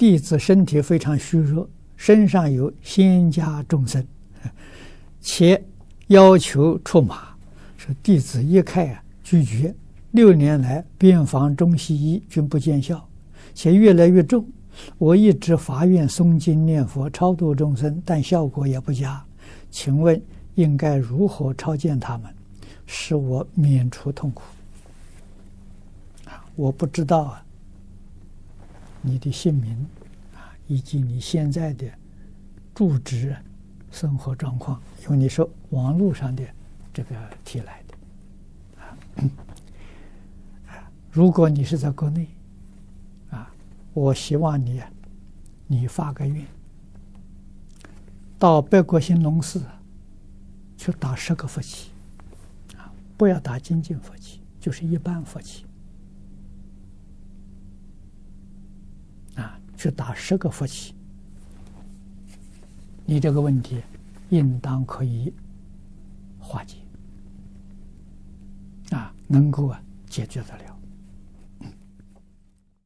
弟子身体非常虚弱，身上有仙家众生，且要求出马，说弟子一概啊拒绝。六年来，遍访中西医均不见效，且越来越重。我一直发愿诵经念佛超度众生，但效果也不佳。请问应该如何超荐他们，使我免除痛苦？啊，我不知道啊，你的姓名啊，以及你现在的住址、生活状况，因为你说网络上的这个提来的啊。如果你是在国内，啊，我希望你，你发个愿，到北国兴隆寺去打十个佛七，啊，不要打精进佛七，就是一般佛七，啊，去打十个佛七，你这个问题应当可以化解，啊，能够啊解决得了。